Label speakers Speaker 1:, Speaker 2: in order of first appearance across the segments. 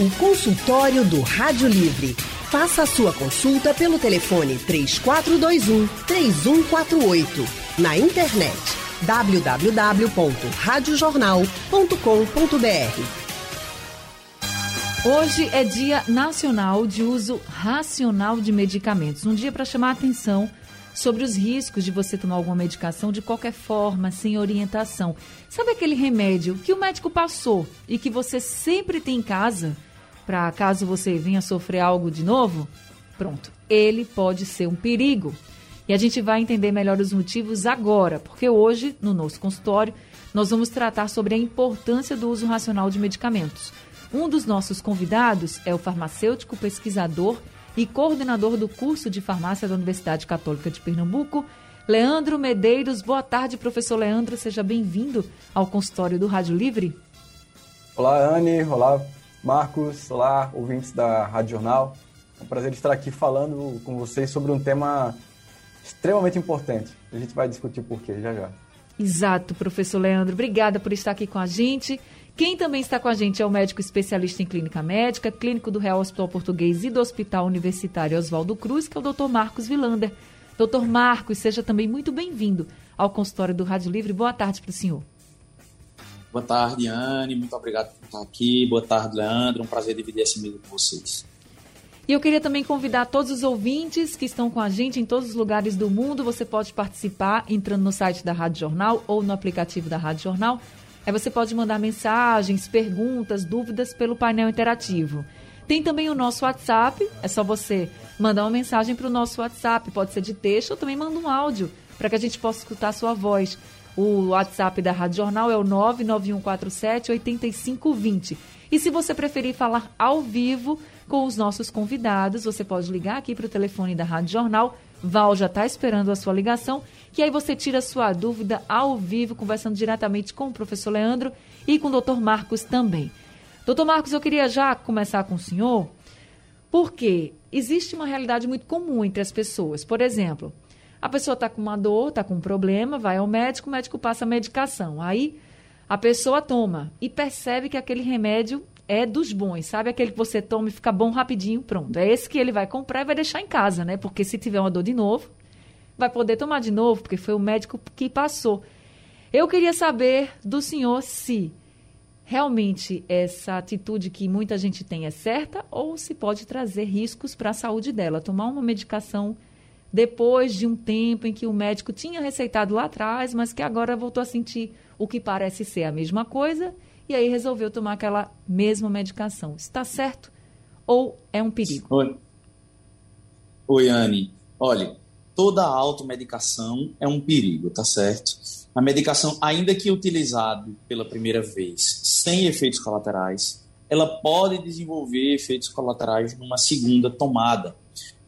Speaker 1: O consultório do Rádio Livre. Faça a sua consulta pelo telefone 3421 3148. Na internet www.radiojornal.com.br.
Speaker 2: Hoje é Dia Nacional de Uso Racional de Medicamentos. Um dia para chamar a atenção sobre os riscos de você tomar alguma medicação de qualquer forma, sem orientação. Sabe aquele remédio que o médico passou e que você sempre tem em casa? Para caso você venha sofrer algo de novo, pronto, ele pode ser um perigo. E a gente vai entender melhor os motivos agora, porque hoje, no nosso consultório, nós vamos tratar sobre a importância do uso racional de medicamentos. Um dos nossos convidados é o farmacêutico, pesquisador e coordenador do curso de farmácia da Universidade Católica de Pernambuco, Leandro Medeiros. Boa tarde, professor Leandro. Seja bem-vindo ao consultório do Rádio Livre.
Speaker 3: Olá, Anne. Olá, Marcos, olá, ouvintes da Rádio Jornal. É um prazer estar aqui falando com vocês sobre um tema extremamente importante. A gente vai discutir por quê já já.
Speaker 2: Exato, professor Leandro. Obrigada por estar aqui com a gente. Quem também está com a gente é o médico especialista em clínica médica, clínico do Real Hospital Português e do Hospital Universitário Oswaldo Cruz, que é o Dr. Marcos Vilander. Doutor Marcos, seja também muito bem-vindo ao consultório do Rádio Livre. Boa tarde para o senhor.
Speaker 4: Boa tarde, Anne. Muito obrigado por estar aqui. Boa tarde, Leandro. Um prazer dividir esse meio com vocês.
Speaker 2: E eu queria também convidar todos os ouvintes que estão com a gente em todos os lugares do mundo. Você pode participar entrando no site da Rádio Jornal ou no aplicativo da Rádio Jornal. Aí você pode mandar mensagens, perguntas, dúvidas pelo painel interativo. Tem também o nosso WhatsApp. É só você mandar uma mensagem para o nosso WhatsApp. Pode ser de texto ou também manda um áudio para que a gente possa escutar a sua voz. O WhatsApp da Rádio Jornal é o 99147 8520. E se você preferir falar ao vivo com os nossos convidados, você pode ligar aqui para o telefone da Rádio Jornal. Val já está esperando a sua ligação, que aí você tira a sua dúvida ao vivo, conversando diretamente com o professor Leandro e com o doutor Marcos também. Doutor Marcos, eu queria já começar com o senhor, porque existe uma realidade muito comum entre as pessoas. Por exemplo, a pessoa está com uma dor, está com um problema, vai ao médico, o médico passa a medicação. Aí a pessoa toma e percebe que aquele remédio é dos bons, sabe? Aquele que você toma e fica bom rapidinho, pronto. É esse que ele vai comprar e vai deixar em casa, né? Porque se tiver uma dor de novo, vai poder tomar de novo, porque foi o médico que passou. Eu queria saber do senhor se realmente essa atitude que muita gente tem é certa ou se pode trazer riscos para a saúde dela. Tomar uma medicação depois de um tempo em que o médico tinha receitado lá atrás, mas que agora voltou a sentir o que parece ser a mesma coisa e aí resolveu tomar aquela mesma medicação. Está certo ou é um perigo?
Speaker 4: Oi, Oi Anne. Olha, toda automedicação é um perigo, tá certo? A medicação, ainda que utilizada pela primeira vez sem efeitos colaterais, ela pode desenvolver efeitos colaterais numa segunda tomada.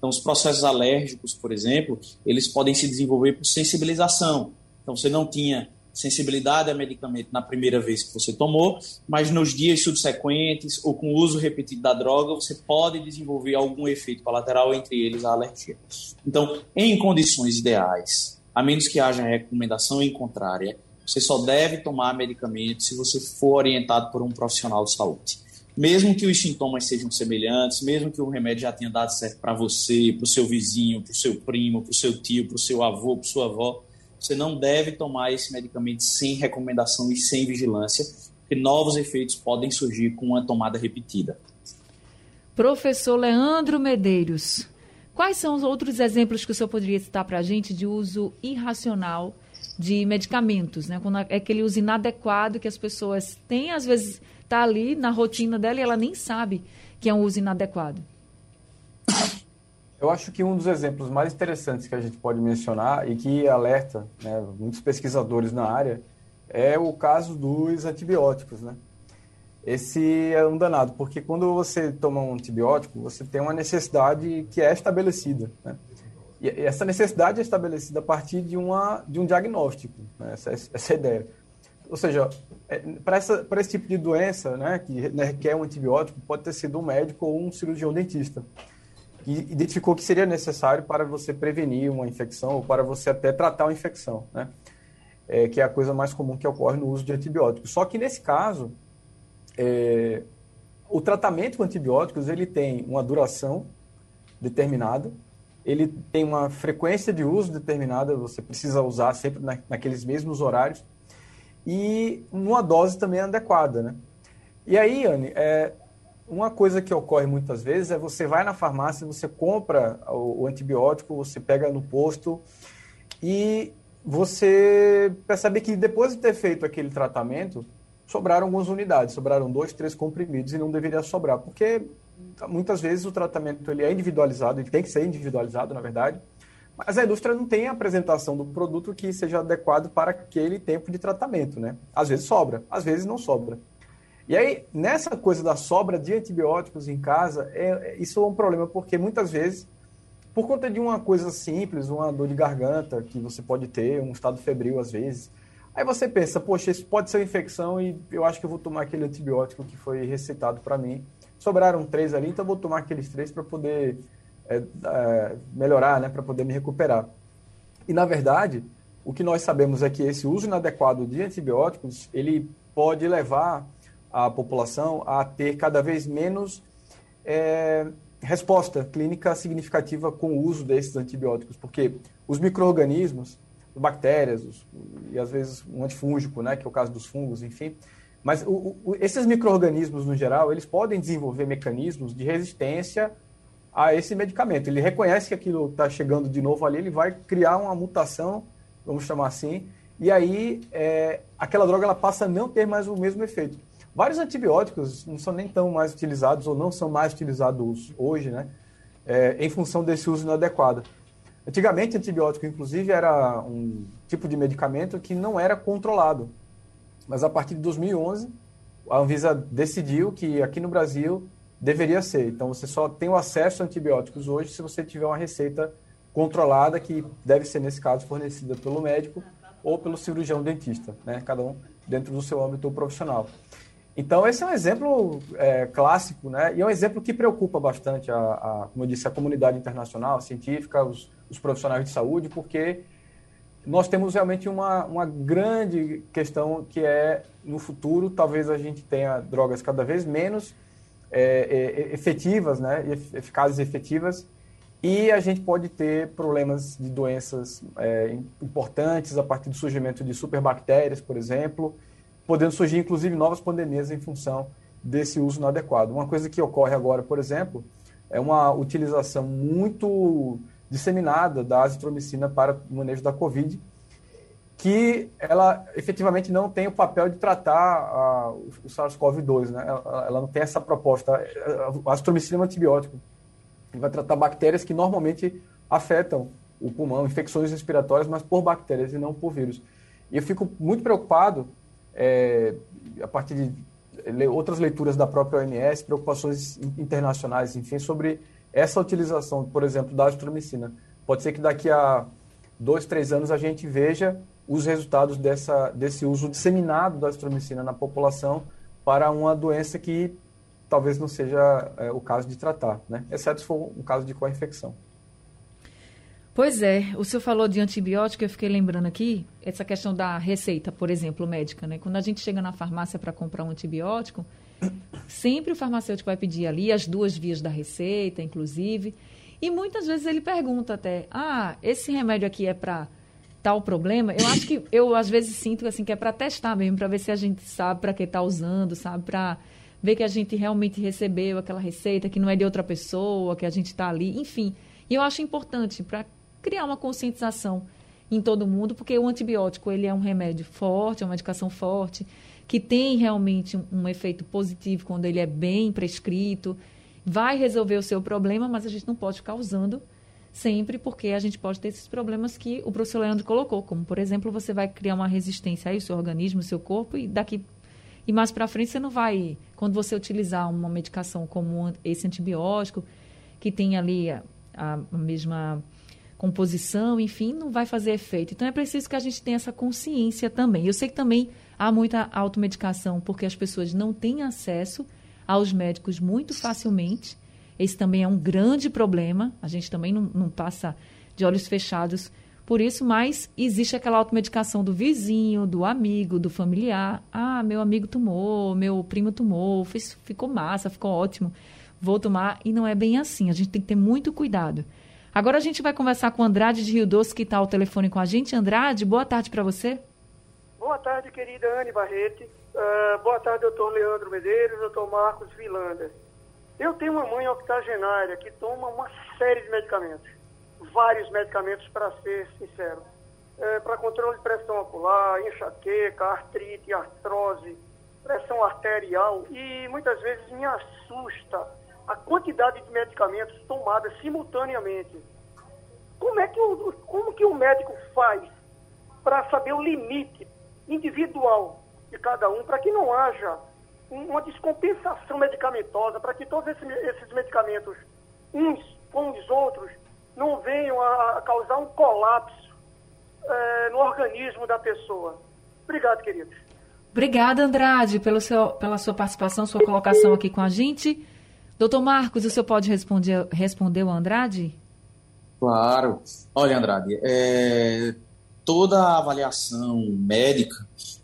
Speaker 4: Então, os processos alérgicos, por exemplo, eles podem se desenvolver por sensibilização. Então, você não tinha sensibilidade a medicamento na primeira vez que você tomou, mas nos dias subsequentes ou com o uso repetido da droga, você pode desenvolver algum efeito colateral, entre eles a alergia. Então, em condições ideais, a menos que haja recomendação em contrária, você só deve tomar medicamento se você for orientado por um profissional de saúde mesmo que os sintomas sejam semelhantes, mesmo que o remédio já tenha dado certo para você, para o seu vizinho, para o seu primo, para o seu tio, para o seu avô, para sua avó, você não deve tomar esse medicamento sem recomendação e sem vigilância, porque novos efeitos podem surgir com uma tomada repetida.
Speaker 2: Professor Leandro Medeiros, quais são os outros exemplos que o senhor poderia citar para a gente de uso irracional de medicamentos, né? Quando é aquele uso inadequado que as pessoas têm, às vezes está ali na rotina dela e ela nem sabe que é um uso inadequado.
Speaker 3: Eu acho que um dos exemplos mais interessantes que a gente pode mencionar e que alerta né, muitos pesquisadores na área é o caso dos antibióticos, né? Esse é um danado, porque quando você toma um antibiótico, você tem uma necessidade que é estabelecida, né? E essa necessidade é estabelecida a partir de, uma, de um diagnóstico, né? essa, essa é ideia. Ou seja, é, para esse tipo de doença, né, que né, requer um antibiótico, pode ter sido um médico ou um cirurgião dentista que identificou que seria necessário para você prevenir uma infecção ou para você até tratar uma infecção, né? É, que é a coisa mais comum que ocorre no uso de antibióticos. Só que nesse caso, é, o tratamento com antibióticos ele tem uma duração determinada, ele tem uma frequência de uso determinada, você precisa usar sempre na, naqueles mesmos horários, e uma dose também adequada, né? E aí, Anne, é, uma coisa que ocorre muitas vezes é você vai na farmácia, você compra o, o antibiótico, você pega no posto e você percebe que depois de ter feito aquele tratamento, sobraram algumas unidades, sobraram dois, três comprimidos e não deveria sobrar, porque muitas vezes o tratamento ele é individualizado, ele tem que ser individualizado, na verdade, mas a indústria não tem a apresentação do produto que seja adequado para aquele tempo de tratamento, né? Às vezes sobra, às vezes não sobra. E aí, nessa coisa da sobra de antibióticos em casa, é, isso é um problema, porque muitas vezes, por conta de uma coisa simples, uma dor de garganta que você pode ter, um estado febril às vezes, aí você pensa, poxa, isso pode ser uma infecção e eu acho que eu vou tomar aquele antibiótico que foi receitado para mim. Sobraram três ali, então eu vou tomar aqueles três para poder é, é, melhorar, né, para poder me recuperar. E, na verdade, o que nós sabemos é que esse uso inadequado de antibióticos, ele pode levar a população a ter cada vez menos é, resposta clínica significativa com o uso desses antibióticos, porque os micro-organismos, bactérias os, e às vezes um antifúngico, né, que é o caso dos fungos, enfim, mas o, o, esses micro-organismos, no geral, eles podem desenvolver mecanismos de resistência a esse medicamento. Ele reconhece que aquilo está chegando de novo ali, ele vai criar uma mutação, vamos chamar assim, e aí é, aquela droga ela passa a não ter mais o mesmo efeito. Vários antibióticos não são nem tão mais utilizados ou não são mais utilizados hoje, né? É, em função desse uso inadequado. Antigamente, antibiótico, inclusive, era um tipo de medicamento que não era controlado. Mas a partir de 2011, a Anvisa decidiu que aqui no Brasil deveria ser. Então, você só tem o acesso a antibióticos hoje se você tiver uma receita controlada, que deve ser, nesse caso, fornecida pelo médico ou pelo cirurgião dentista, né? cada um dentro do seu âmbito profissional. Então, esse é um exemplo é, clássico, né? E é um exemplo que preocupa bastante, a, a, como eu disse, a comunidade internacional, a científica, os, os, profissionais de saúde, porque nós temos realmente uma, uma grande questão que é, no futuro, talvez a gente tenha drogas cada vez menos é, é, efetivas, né? Eficazes e efetivas, e a gente pode ter problemas de doenças é, importantes a partir do surgimento de superbactérias, por exemplo, podendo surgir inclusive novas pandemias em função desse uso inadequado. Uma coisa que ocorre agora, por exemplo, é uma utilização muito disseminada da azitromicina para o manejo da Covid, que ela efetivamente não tem o papel de tratar o SARS-CoV-2, né? Ela, ela, não tem essa proposta. A azitromicina é um antibiótico, ele vai tratar bactérias que normalmente afetam o pulmão, infecções respiratórias, mas por bactérias e não por vírus. E eu fico muito preocupado é, a partir de outras leituras da própria OMS, preocupações internacionais, enfim, sobre essa utilização, por exemplo, da azitromicina. Pode ser que daqui a dois, três anos a gente veja os resultados dessa, desse uso disseminado da azitromicina na população para uma doença que talvez não seja é, o caso de tratar, né? exceto se for um caso de co-infecção.
Speaker 2: Pois é, o senhor falou de antibiótico, eu fiquei lembrando aqui, essa questão da receita, por exemplo, médica, né? Quando a gente chega na farmácia para comprar um antibiótico, sempre o farmacêutico vai pedir ali as duas vias da receita, inclusive, e muitas vezes ele pergunta até, ah, esse remédio aqui é para tal problema? Eu acho que, eu às vezes sinto assim que é para testar mesmo, para ver se a gente sabe para que está usando, sabe, para ver que a gente realmente recebeu aquela receita, que não é de outra pessoa, que a gente está ali, enfim. E eu acho importante para criar uma conscientização em todo mundo, porque o antibiótico ele é um remédio forte, é uma medicação forte, que tem realmente um, um efeito positivo quando ele é bem prescrito, vai resolver o seu problema, mas a gente não pode ficar usando sempre, porque a gente pode ter esses problemas que o professor Leandro colocou, como, por exemplo, você vai criar uma resistência aí, o seu organismo, o seu corpo, e daqui e mais para frente você não vai, quando você utilizar uma medicação como esse antibiótico, que tem ali a, a mesma composição, enfim, não vai fazer efeito. Então é preciso que a gente tenha essa consciência também. Eu sei que também há muita automedicação porque as pessoas não têm acesso aos médicos muito facilmente. Esse também é um grande problema. A gente também não, não passa de olhos fechados por isso, mas existe aquela automedicação do vizinho, do amigo, do familiar. Ah, meu amigo tomou, meu primo tomou, fez, ficou massa, ficou ótimo, vou tomar. E não é bem assim, a gente tem que ter muito cuidado. Agora a gente vai conversar com Andrade de Rio Doce, que está ao telefone com a gente. Andrade, boa tarde para você.
Speaker 5: Boa tarde, querida Anne Barrete. Uh, boa tarde, doutor Leandro Medeiros, doutor Marcos Vilanda. Eu tenho uma mãe octogenária que toma uma série de medicamentos vários medicamentos, para ser sincero. É, para controle de pressão ocular, enxaqueca, artrite, artrose, pressão arterial e muitas vezes me assusta a quantidade de medicamentos tomados simultaneamente. Como é que o, como que o médico faz para saber o limite individual de cada um, para que não haja uma descompensação medicamentosa, para que todos esses, esses medicamentos, uns com os outros, não venham a causar um colapso é, no organismo da pessoa. Obrigado, queridos.
Speaker 2: Obrigada, Andrade, pelo seu, pela sua participação, sua colocação aqui com a gente. Doutor Marcos, o senhor pode responder, responder o Andrade?
Speaker 4: Claro. Olha, Andrade, é, toda a avaliação médica,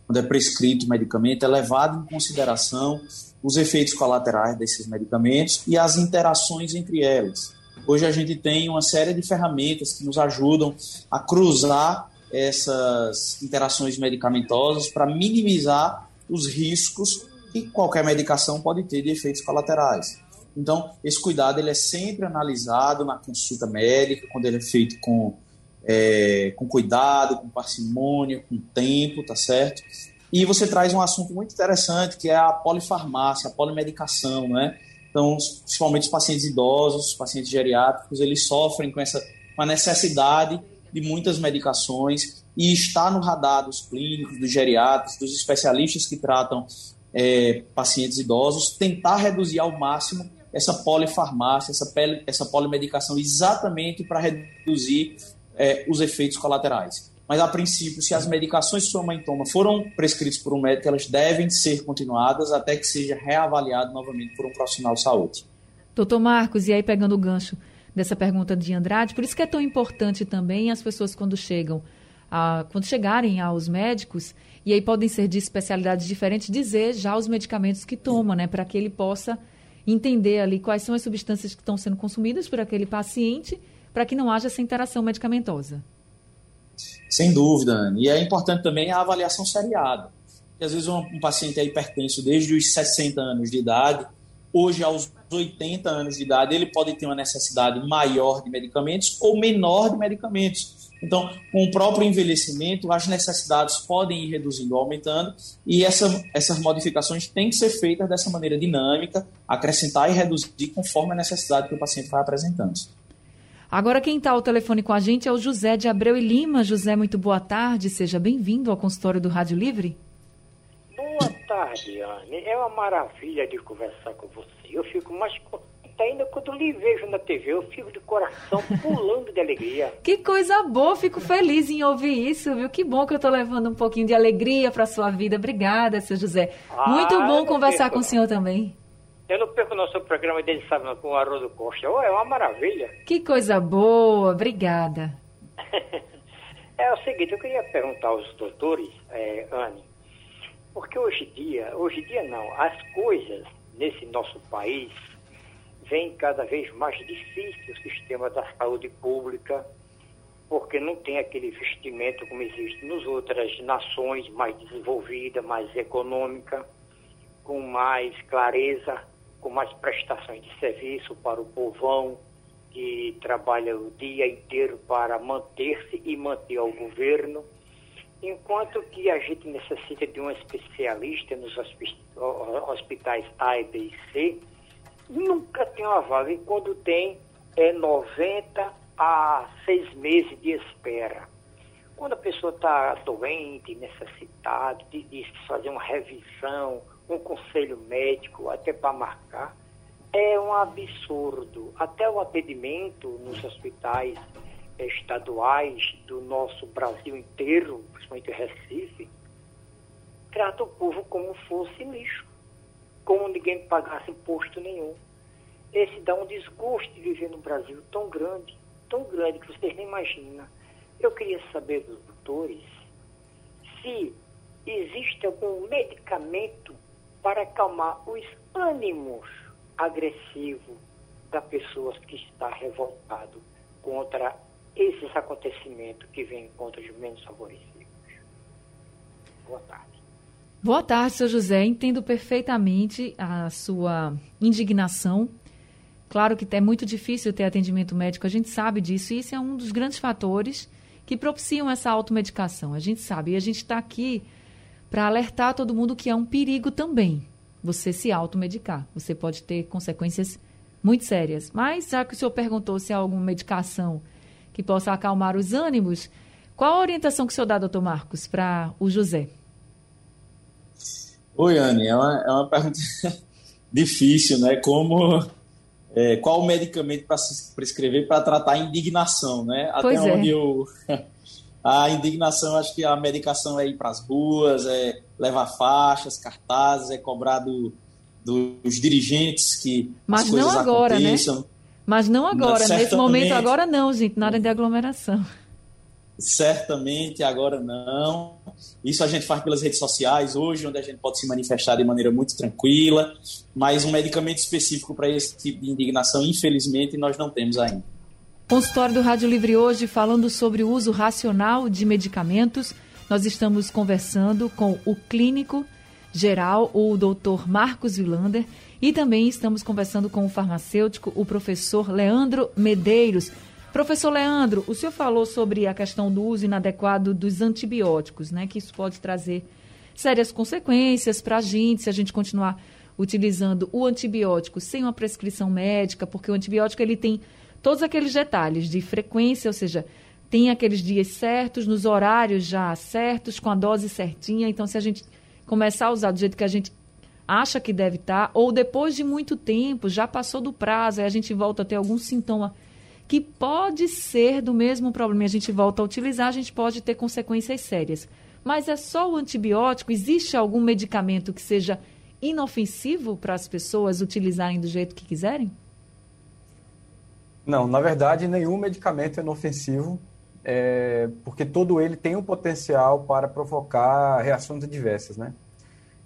Speaker 4: quando é prescrito o medicamento, é levado em consideração os efeitos colaterais desses medicamentos e as interações entre elas. Hoje a gente tem uma série de ferramentas que nos ajudam a cruzar essas interações medicamentosas para minimizar os riscos que qualquer medicação pode ter de efeitos colaterais. Então, esse cuidado ele é sempre analisado na consulta médica, quando ele é feito com, é, com cuidado, com parcimônia, com tempo, tá certo? E você traz um assunto muito interessante, que é a polifarmácia, a polimedicação, né? Então, principalmente os pacientes idosos, os pacientes geriátricos, eles sofrem com essa uma necessidade de muitas medicações e está no radar dos clínicos, dos geriatras, dos especialistas que tratam é, pacientes idosos, tentar reduzir ao máximo essa polifarmácia, essa, essa polimedicação, exatamente para reduzir é, os efeitos colaterais. Mas, a princípio, se as medicações que sua mãe toma foram prescritas por um médico, elas devem ser continuadas até que seja reavaliado novamente por um profissional de saúde.
Speaker 2: Doutor Marcos, e aí pegando o gancho dessa pergunta de Andrade, por isso que é tão importante também as pessoas quando chegam, a, quando chegarem aos médicos, e aí podem ser de especialidades diferentes, dizer já os medicamentos que toma, né, para que ele possa entender ali quais são as substâncias que estão sendo consumidas por aquele paciente, para que não haja essa interação medicamentosa.
Speaker 4: Sem dúvida, Anne. E é importante também a avaliação seriada. Porque às vezes um, um paciente é hipertenso desde os 60 anos de idade, hoje aos 80 anos de idade, ele pode ter uma necessidade maior de medicamentos ou menor de medicamentos. Então, com o próprio envelhecimento, as necessidades podem ir reduzindo ou aumentando, e essa, essas modificações têm que ser feitas dessa maneira dinâmica, acrescentar e reduzir conforme a necessidade que o paciente vai apresentando.
Speaker 2: Agora quem está ao telefone com a gente é o José de Abreu e Lima. José, muito boa tarde. Seja bem-vindo ao consultório do Rádio Livre.
Speaker 6: Boa tarde, Anne. É uma maravilha de conversar com você. Eu fico mais ainda quando lhe vejo na TV, eu fico de coração pulando de alegria.
Speaker 2: Que coisa boa, fico feliz em ouvir isso, viu? Que bom que eu estou levando um pouquinho de alegria para sua vida. Obrigada, seu José. Ah, Muito bom conversar com o senhor também.
Speaker 6: Eu não perco o nosso programa dele, sabe, com o Haroldo Costa. Oh, é uma maravilha.
Speaker 2: Que coisa boa, obrigada.
Speaker 6: é o seguinte, eu queria perguntar aos doutores, é, Anne, porque hoje em dia, hoje em dia não, as coisas nesse nosso país vem cada vez mais difícil o sistema da saúde pública, porque não tem aquele investimento como existe nas outras nações mais desenvolvidas, mais econômica, com mais clareza com mais prestações de serviço para o povão que trabalha o dia inteiro para manter-se e manter o governo, enquanto que a gente necessita de um especialista nos hospitais A, B e C, nunca tem uma vaga, e quando tem é 90 a 6 meses de espera. Quando a pessoa está doente, necessitada de, de fazer uma revisão, um conselho médico, até para marcar, é um absurdo. Até o atendimento nos hospitais estaduais do nosso Brasil inteiro, principalmente Recife, trata o povo como fosse lixo, como ninguém pagasse imposto nenhum. Esse dá um desgosto de viver no Brasil tão grande, tão grande que vocês nem imaginam. eu queria saber dos doutores se existe algum medicamento para acalmar os ânimos agressivos da pessoa que está revoltado contra esses acontecimentos que vêm contra os menos favorecidos. Boa tarde.
Speaker 2: Boa tarde, seu José. Entendo perfeitamente a sua indignação. Claro que é muito difícil ter atendimento médico, a gente sabe disso, e esse é um dos grandes fatores que propiciam essa automedicação. A gente sabe, e a gente está aqui para alertar todo mundo que é um perigo também você se automedicar. Você pode ter consequências muito sérias. Mas, já que o senhor perguntou se há alguma medicação que possa acalmar os ânimos, qual a orientação que o senhor dá, doutor Marcos, para o José?
Speaker 4: Oi, Anne, é uma, é uma pergunta difícil, né? Como é, qual o medicamento para se prescrever para tratar a indignação, né?
Speaker 2: Pois
Speaker 4: Até
Speaker 2: é.
Speaker 4: onde eu a indignação, acho que a medicação é ir para as ruas, é levar faixas, cartazes, é cobrar do, dos dirigentes que
Speaker 2: Mas
Speaker 4: as coisas
Speaker 2: não agora, né?
Speaker 4: aconteçam.
Speaker 2: Mas não agora, nesse momento agora não, gente, na área de aglomeração.
Speaker 4: Certamente, agora não. Isso a gente faz pelas redes sociais hoje, onde a gente pode se manifestar de maneira muito tranquila, mas um medicamento específico para esse tipo de indignação, infelizmente, nós não temos ainda.
Speaker 2: Consultório do Rádio Livre hoje falando sobre o uso racional de medicamentos. Nós estamos conversando com o clínico geral, o doutor Marcos Vilander, e também estamos conversando com o farmacêutico, o professor Leandro Medeiros. Professor Leandro, o senhor falou sobre a questão do uso inadequado dos antibióticos, né? Que isso pode trazer sérias consequências para a gente se a gente continuar utilizando o antibiótico sem uma prescrição médica, porque o antibiótico ele tem todos aqueles detalhes de frequência, ou seja, tem aqueles dias certos, nos horários já certos, com a dose certinha. Então, se a gente começar a usar do jeito que a gente acha que deve estar, ou depois de muito tempo, já passou do prazo, aí a gente volta a ter algum sintoma que pode ser do mesmo problema, e a gente volta a utilizar, a gente pode ter consequências sérias. Mas é só o antibiótico? Existe algum medicamento que seja inofensivo para as pessoas utilizarem do jeito que quiserem?
Speaker 3: Não, na verdade, nenhum medicamento é inofensivo, é, porque todo ele tem um potencial para provocar reações adversas, né?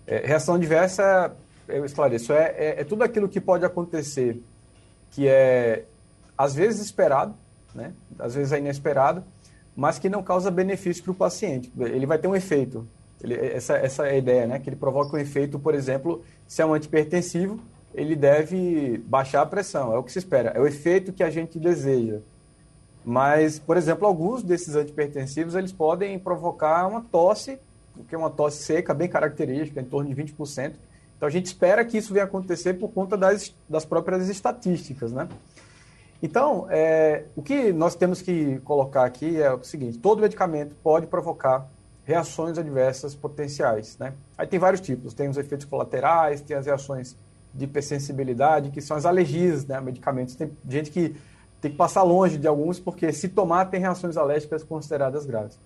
Speaker 3: É, reação adversa, eu esclareço, é, é, é tudo aquilo que pode acontecer que é, às vezes, esperado, né? Às vezes é inesperado, mas que não causa benefício para o paciente. Ele vai ter um efeito. Ele, essa, essa é a ideia, né? Que ele provoca um efeito, por exemplo, se é um antipertensivo, ele deve baixar a pressão, é o que se espera, é o efeito que a gente deseja. Mas, por exemplo, alguns desses antipertensivos, eles podem provocar uma tosse, que é uma tosse seca, bem característica, em torno de 20%. Então, a gente espera que isso venha acontecer por conta das, das próprias estatísticas, né? Então, é, o que nós temos que colocar aqui é o seguinte, todo medicamento pode provocar reações adversas potenciais, né? Aí tem vários tipos, tem os efeitos colaterais, tem as reações de hipersensibilidade, que são as alergias né, a medicamentos. Tem gente que tem que passar longe de alguns, porque se tomar tem reações alérgicas consideradas graves.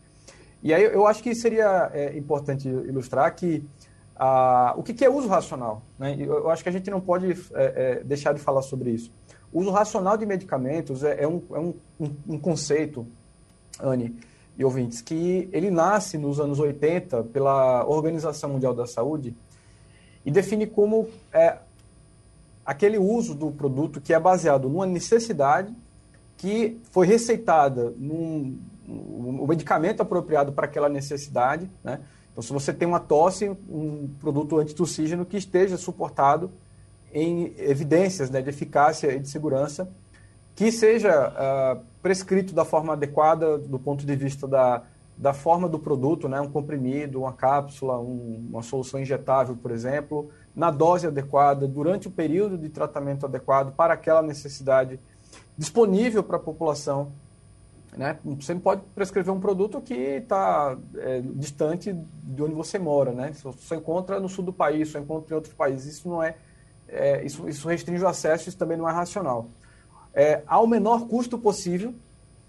Speaker 3: E aí eu acho que seria é, importante ilustrar que ah, o que, que é uso racional. Né? Eu, acho que a gente não pode é, é, deixar de falar sobre isso. O uso racional de medicamentos é, é um, é um, um, um conceito, Anne e ouvintes, que ele nasce nos anos 80 pela Organização Mundial da Saúde e define como é, aquele uso do produto que é baseado numa necessidade que foi receitada num o medicamento apropriado para aquela necessidade, né? Então, se você tem uma tosse, um produto antitussígeno que esteja suportado em evidências né, de eficácia e de segurança, que seja uh, prescrito da forma adequada do ponto de vista da, da forma do produto, né, um comprimido, uma cápsula, um, uma solução injetável, por exemplo, na dose adequada, durante o período de tratamento adequado para aquela necessidade disponível para a população. Né? Você não pode prescrever um produto que está é, distante de onde você mora. Né? Só encontra no sul do país, só encontra em outros países. Isso não é, é isso, isso restringe o acesso, isso também não é racional. É, ao menor custo possível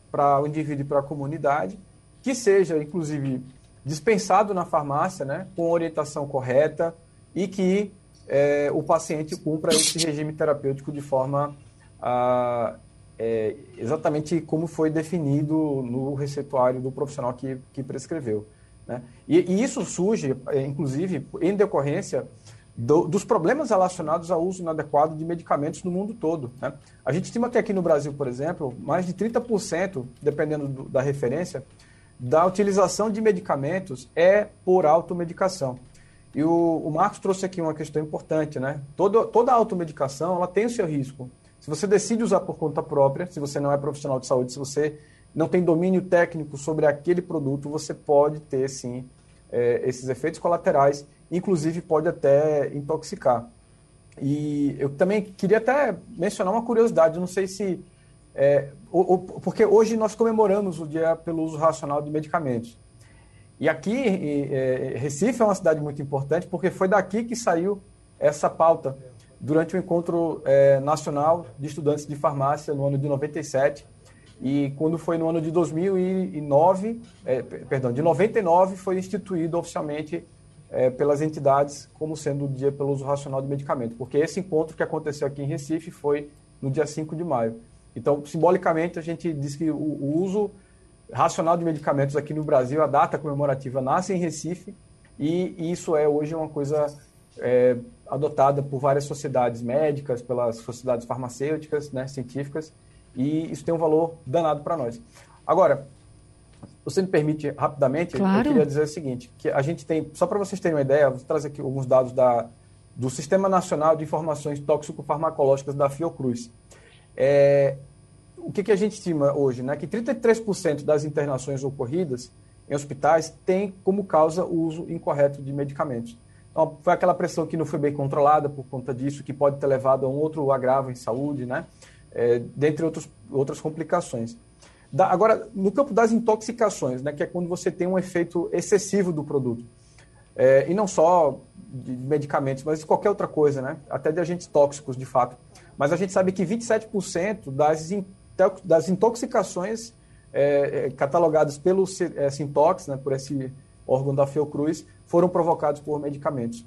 Speaker 3: para o indivíduo e para a comunidade, que seja, inclusive, dispensado na farmácia, né, com orientação correta e que é, o paciente cumpra esse regime terapêutico de forma é, exatamente como foi definido no receituário do profissional que, que prescreveu. Né? E, e, isso surge, é, inclusive, em decorrência do, dos problemas relacionados ao uso inadequado de medicamentos no mundo todo. Né? A gente estima que aqui no Brasil, por exemplo, mais de 30%, dependendo do, da referência, da utilização de medicamentos é por automedicação. E o, o Marcos trouxe aqui uma questão importante, né? Todo, toda automedicação ela tem o seu risco. Se você decide usar por conta própria, se você não é profissional de saúde, se você não tem domínio técnico sobre aquele produto, você pode ter sim é, esses efeitos colaterais, inclusive pode até intoxicar. E eu também queria até mencionar uma curiosidade, não sei se. É, o, o, porque hoje nós comemoramos o Dia pelo Uso Racional de Medicamentos. E aqui, é, Recife é uma cidade muito importante, porque foi daqui que saiu essa pauta durante o encontro é, nacional de estudantes de farmácia no ano de 97. E quando foi no ano de 2009, é, perdão, de 99, foi instituído oficialmente é, pelas entidades como sendo o Dia pelo Uso Racional de Medicamento, porque esse encontro que aconteceu aqui em Recife foi no dia 5 de maio. Então, simbolicamente, a gente diz que o, o uso racional de medicamentos aqui no Brasil, a data comemorativa nasce em Recife, e isso é hoje uma coisa é, adotada por várias sociedades médicas, pelas sociedades farmacêuticas, né, científicas, e isso tem um valor danado para nós. Agora, você me permite rapidamente,
Speaker 2: claro.
Speaker 3: eu queria dizer o seguinte, que a gente tem, só para vocês terem uma ideia, vou trazer aqui alguns dados da, do Sistema Nacional de Informações Tóxico-Farmacológicas da Fiocruz. É, o que, que, a gente estima hoje? Né? Que 33% das internações ocorridas em hospitais tem como causa o uso incorreto de medicamentos. Então, foi aquela pressão que não foi bem controlada por conta disso, que pode ter levado a um outro agravo em saúde, né? É, dentre outros, outras complicações. Da, agora, no campo das intoxicações, né, que é quando você tem um efeito excessivo do produto, é, e não só de medicamentos, mas de qualquer outra coisa, né? até de agentes tóxicos, de fato. Mas a gente sabe que 27% das, das intoxicações é, é, catalogadas pelo é, Sintox, né, por esse órgão da Fiocruz, foram provocados por medicamentos.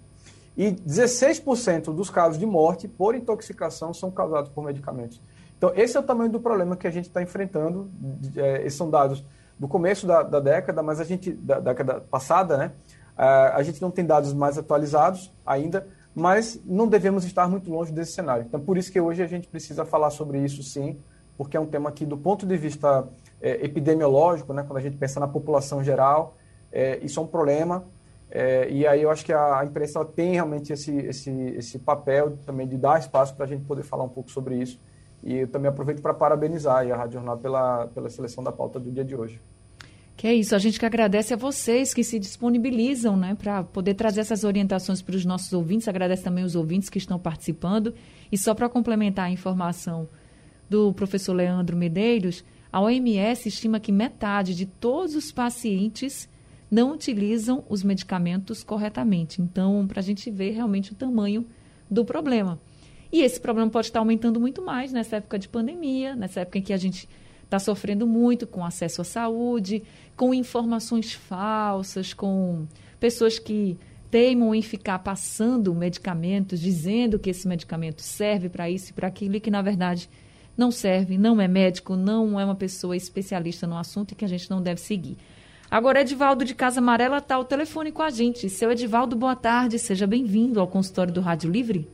Speaker 3: E 16% dos casos de morte por intoxicação são causados por medicamentos. Então, esse é o tamanho do problema que a gente está enfrentando. É, esses são dados do começo da, da década, mas a gente, da, da década passada, né? A, a gente não tem dados mais atualizados ainda, mas não devemos estar muito longe desse cenário. Então, por isso que hoje a gente precisa falar sobre isso, sim, porque é um tema que, do ponto de vista é, epidemiológico, né, quando a gente pensa na população geral, é, isso é um problema. É, e aí eu acho que a, imprensa tem realmente esse, esse, esse papel também de dar espaço para a gente poder falar um pouco sobre isso e eu também aproveito para parabenizar a Rádio Jornal pela, pela seleção da pauta do dia de hoje.
Speaker 2: Que é isso, a gente que agradece a vocês que se disponibilizam né, para poder trazer essas orientações para os nossos ouvintes, agradece também os ouvintes que estão participando. E só para complementar a informação do professor Leandro Medeiros, a OMS estima que metade de todos os pacientes não utilizam os medicamentos corretamente. Então, para a gente ver realmente o tamanho do problema. E esse problema pode estar aumentando muito mais nessa época de pandemia, nessa época em que a gente está sofrendo muito com acesso à saúde, com informações falsas, com pessoas que teimam em ficar passando medicamentos, dizendo que esse medicamento serve para isso e para aquilo, e que na verdade não serve, não é médico, não é uma pessoa especialista no assunto e que a gente não deve seguir. Agora, Edivaldo de Casa Amarela está ao telefone com a gente. Seu Edivaldo, boa tarde, seja bem-vindo ao consultório do Rádio Livre.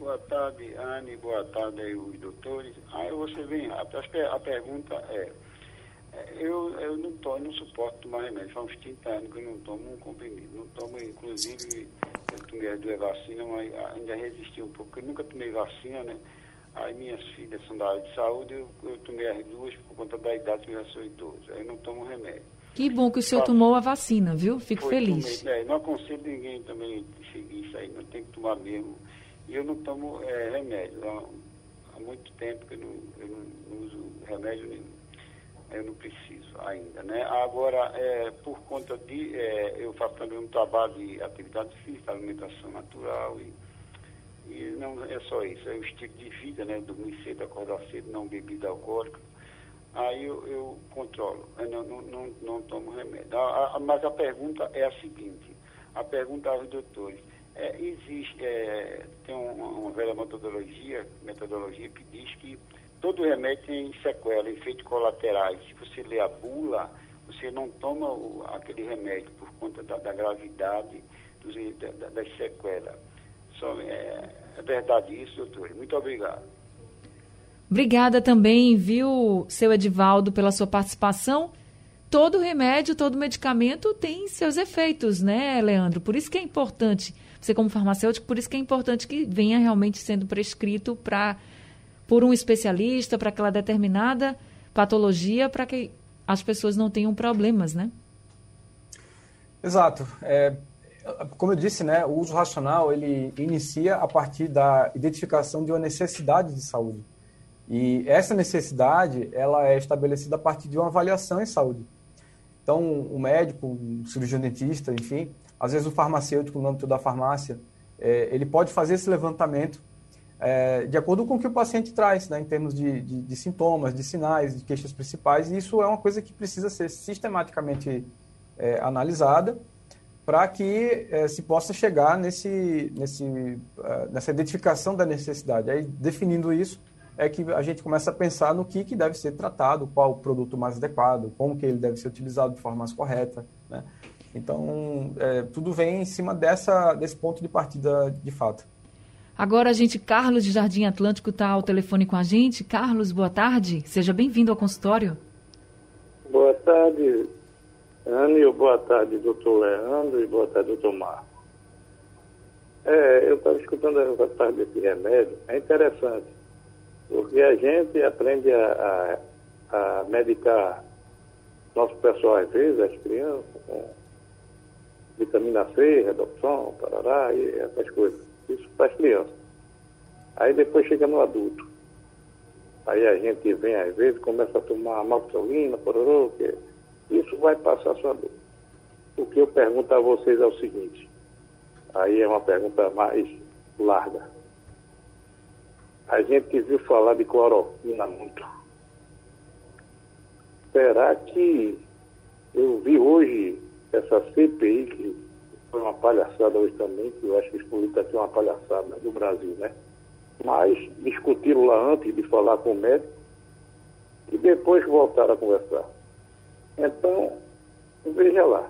Speaker 7: Boa tarde, Anne. Boa tarde aí, os doutores. Aí ser bem rápido. A pergunta é, é, eu, eu não tomo, não suporto tomar remédio. Faz uns 30 anos que eu não tomo um comprimido. Não tomo, inclusive, eu tomei as duas vacinas, mas ainda resisti um pouco, eu nunca tomei vacina, né? Aí minhas filhas são da área de saúde, eu, eu tomei as duas por conta da idade que eu já sou idoso. Aí eu não tomo remédio.
Speaker 2: Que bom que o senhor tomou a vacina, viu? Fico
Speaker 7: Foi,
Speaker 2: feliz.
Speaker 7: Tomei, é, não aconselho ninguém também seguir isso aí, não tem que tomar mesmo e eu não tomo é, remédio. Há, há, muito tempo que eu não, eu não, uso remédio nenhum. Eu não preciso ainda, né? Agora, é, por conta de... É, eu faço também um trabalho de atividade física, alimentação natural e, e não é só isso. É o estilo de vida, né? Dormir cedo, acordar cedo, não bebida alcoólica. Aí eu, eu controlo. Eu não, não, não, não tomo remédio. A, a, mas a pergunta é a seguinte. A pergunta aos doutores é, existe, é, tem uma, uma velha metodologia, metodologia que diz que todo remédio tem sequela, efeitos colaterais. Se você lê a bula, você não toma o, aquele remédio por conta da, da gravidade dos, da, das sequelas. Só, é, é verdade isso, doutor. Muito obrigado.
Speaker 2: Obrigada também, viu, seu Edivaldo, pela sua participação. Todo remédio, todo medicamento tem seus efeitos, né, Leandro? Por isso que é importante, você como farmacêutico, por isso que é importante que venha realmente sendo prescrito para por um especialista para aquela determinada patologia, para que as pessoas não tenham problemas, né?
Speaker 3: Exato. É, como eu disse, né, o uso racional ele inicia a partir da identificação de uma necessidade de saúde. E essa necessidade ela é estabelecida a partir de uma avaliação em saúde. Então, o médico, o cirurgião dentista, enfim, às vezes o farmacêutico no âmbito da farmácia, é, ele pode fazer esse levantamento é, de acordo com o que o paciente traz, né, em termos de, de, de, sintomas, de sinais, de queixas principais, e isso é uma coisa que precisa ser sistematicamente é, analisada para que é, se possa chegar nesse, nesse, é, nessa identificação da necessidade. Aí, definindo isso, é que a gente começa a pensar no que, que deve ser tratado, qual o produto mais adequado, como que ele deve ser utilizado de forma mais correta. Né? Então, é, tudo vem em cima dessa, desse ponto de partida de fato.
Speaker 2: Agora a gente, Carlos de Jardim Atlântico, está ao telefone com a gente. Carlos, boa tarde. Seja bem-vindo ao consultório.
Speaker 8: Boa tarde, Anne. Boa tarde, doutor Leandro. E boa tarde, doutor Marco. É, eu estava escutando a parte desse remédio. É interessante, porque a gente aprende a, a, a medicar nosso pessoal, às vezes, as crianças, com vitamina C, redução, parará e essas coisas. Isso para as crianças. Aí depois chega no adulto. Aí a gente vem, às vezes, começa a tomar maltolina, pororô, que isso vai passar sua dor. O que eu pergunto a vocês é o seguinte, aí é uma pergunta mais larga. A gente viu falar de cloroquina muito. Será que eu vi hoje essa CPI, que foi uma palhaçada hoje também, que eu acho que os políticos uma palhaçada no Brasil, né? Mas discutiram lá antes de falar com o médico e depois voltaram a conversar. Então, veja lá,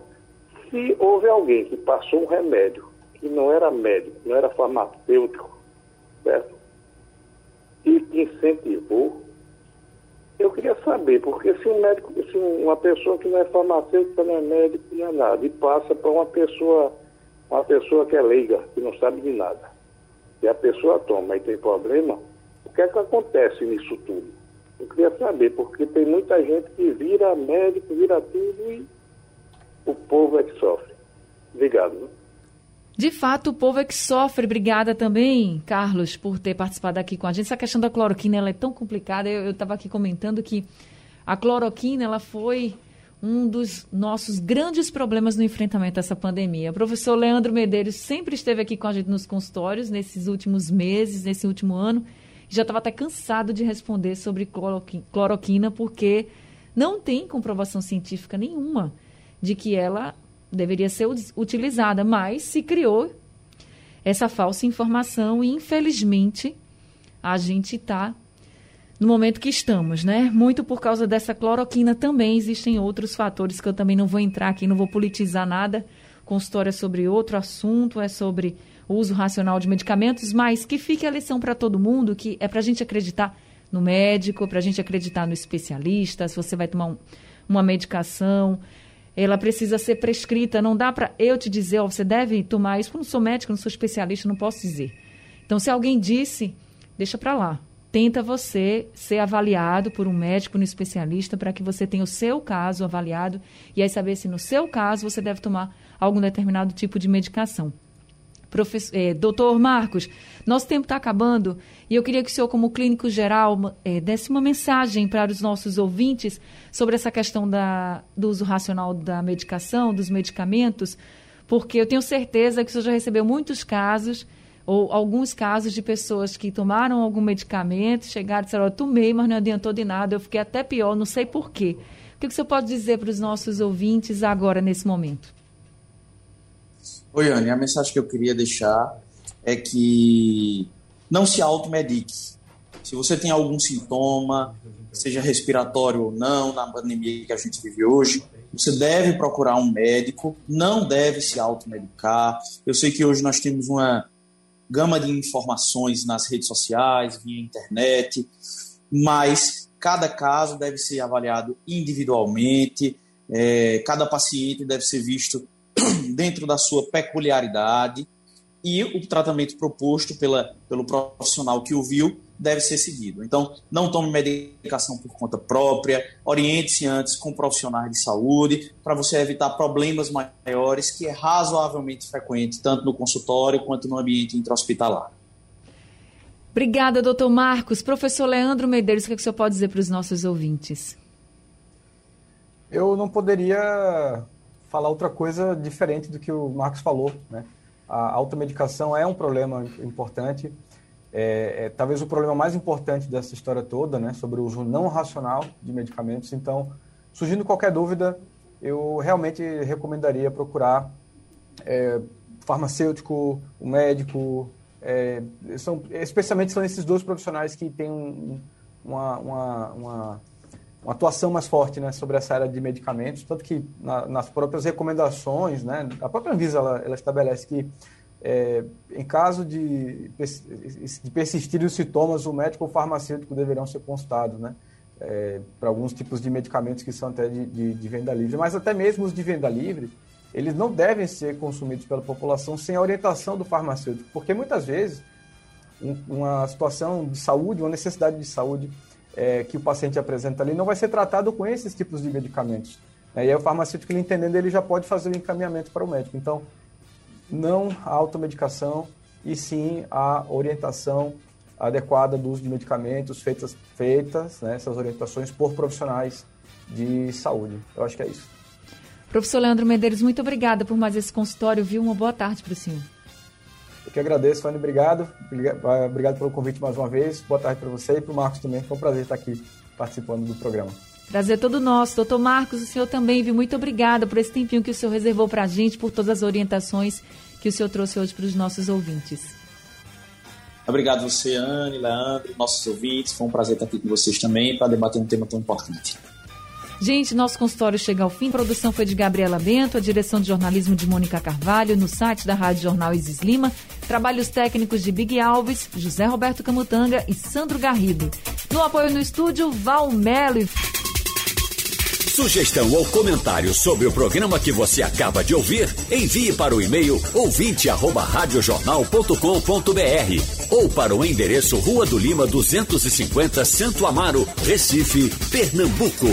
Speaker 8: se houve alguém que passou um remédio que não era médico, não era farmacêutico, certo? E que incentivou, eu queria saber, porque se um médico, se uma pessoa que não é farmacêutica, não é médico, não é nada, e passa para uma pessoa, uma pessoa que é leiga, que não sabe de nada, e a pessoa toma e tem problema, o que é que acontece nisso tudo? Eu queria saber, porque tem muita gente que vira médico, vira tudo e o povo é que sofre. Obrigado.
Speaker 2: De fato, o povo é que sofre. Obrigada também, Carlos, por ter participado aqui com a gente. Essa questão da cloroquina ela é tão complicada. Eu estava aqui comentando que a cloroquina ela foi um dos nossos grandes problemas no enfrentamento dessa pandemia. O professor Leandro Medeiros sempre esteve aqui com a gente nos consultórios nesses últimos meses, nesse último ano. Já estava até cansado de responder sobre cloroquina, porque não tem comprovação científica nenhuma de que ela deveria ser utilizada, mas se criou essa falsa informação e, infelizmente, a gente está no momento que estamos, né? Muito por causa dessa cloroquina também existem outros fatores que eu também não vou entrar aqui, não vou politizar nada. Consultório é sobre outro assunto, é sobre o uso racional de medicamentos, mas que fique a lição para todo mundo, que é para a gente acreditar no médico, para a gente acreditar no especialista, se você vai tomar um, uma medicação, ela precisa ser prescrita. Não dá para eu te dizer, oh, você deve tomar isso. Eu não sou médico, não sou especialista, não posso dizer. Então, se alguém disse, deixa para lá. Tenta você ser avaliado por um médico, um especialista, para que você tenha o seu caso avaliado e aí saber se no seu caso você deve tomar algum determinado tipo de medicação. Professor, é, doutor Marcos, nosso tempo está acabando e eu queria que o senhor, como clínico geral, é, desse uma mensagem para os nossos ouvintes sobre essa questão da, do uso racional da medicação, dos medicamentos, porque eu tenho certeza que o senhor já recebeu muitos casos ou alguns casos de pessoas que tomaram algum medicamento, chegaram e disseram, eu tomei, mas não adiantou de nada, eu fiquei até pior, não sei por quê. O que o senhor pode dizer para os nossos ouvintes agora, nesse momento?
Speaker 4: Oi, Anne, a mensagem que eu queria deixar é que não se automedique, Se você tem algum sintoma, seja respiratório ou não, na pandemia que a gente vive hoje, você deve procurar um médico, não deve se automedicar. Eu sei que hoje nós temos uma gama de informações nas redes sociais, via internet, mas cada caso deve ser avaliado individualmente, é, cada paciente deve ser visto dentro da sua peculiaridade e o tratamento proposto pela, pelo profissional que o viu deve ser seguido. Então, não tome medicação por conta própria, oriente-se antes com profissionais de saúde para você evitar problemas maiores, que é razoavelmente frequente tanto no consultório quanto no ambiente intra-hospitalar.
Speaker 2: Obrigada, doutor Marcos. Professor Leandro Medeiros, o que, é que o senhor pode dizer para os nossos ouvintes?
Speaker 3: Eu não poderia falar outra coisa diferente do que o Marcos falou. Né? A automedicação é um problema importante. É, é, talvez o problema mais importante dessa história toda, né, sobre o uso não racional de medicamentos. Então, surgindo qualquer dúvida, eu realmente recomendaria procurar é, farmacêutico, o médico, é, são, especialmente são esses dois profissionais que têm um, uma, uma, uma uma atuação mais forte né, sobre essa área de medicamentos, tanto que na, nas próprias recomendações, né, a própria Anvisa ela, ela estabelece que é, em caso de, de persistir os sintomas, o médico ou farmacêutico deverão ser consultados, né, é, para alguns tipos de medicamentos que são até de, de, de, venda livre, mas até mesmo os de venda livre, eles não devem ser consumidos pela população sem a orientação do farmacêutico, porque muitas vezes um, uma situação de saúde, uma necessidade de saúde é, que o paciente apresenta ali não vai ser tratado com esses tipos de medicamentos. Né? E aí o farmacêutico, ele entendendo, ele já pode fazer o encaminhamento para o médico. Então, não a automedicação e sim a orientação adequada do uso de medicamentos feitas, feitas né, essas orientações por profissionais de saúde. Eu acho que é isso.
Speaker 2: Professor Leandro Medeiros, muito obrigada por mais esse consultório, viu? Uma boa tarde para o senhor.
Speaker 3: Que agradeço, Fanny, obrigado. Obrigado pelo convite mais uma vez. Boa tarde para você e para o Marcos também. Foi um prazer estar aqui participando do programa.
Speaker 2: Prazer todo nosso. Doutor Marcos, o senhor também, viu? Muito obrigada por esse tempinho que o senhor reservou para a gente, por todas as orientações que o senhor trouxe hoje para os nossos ouvintes.
Speaker 4: Obrigado você, Anne, Leandro, nossos ouvintes. Foi um prazer estar aqui com vocês também para debater um tema tão importante.
Speaker 2: Gente, nosso consultório chega ao fim. A produção foi de Gabriela Bento, a direção de jornalismo de Mônica Carvalho, no site da Rádio Jornal Isis Lima, trabalhos técnicos de Big Alves, José Roberto Camutanga e Sandro Garrido. No apoio no estúdio, Val Melo e...
Speaker 9: Sugestão ou comentário sobre o programa que você acaba de ouvir, envie para o e-mail ouvinte@radiojornal.com.br ou para o endereço Rua do Lima 250, Santo Amaro, Recife, Pernambuco.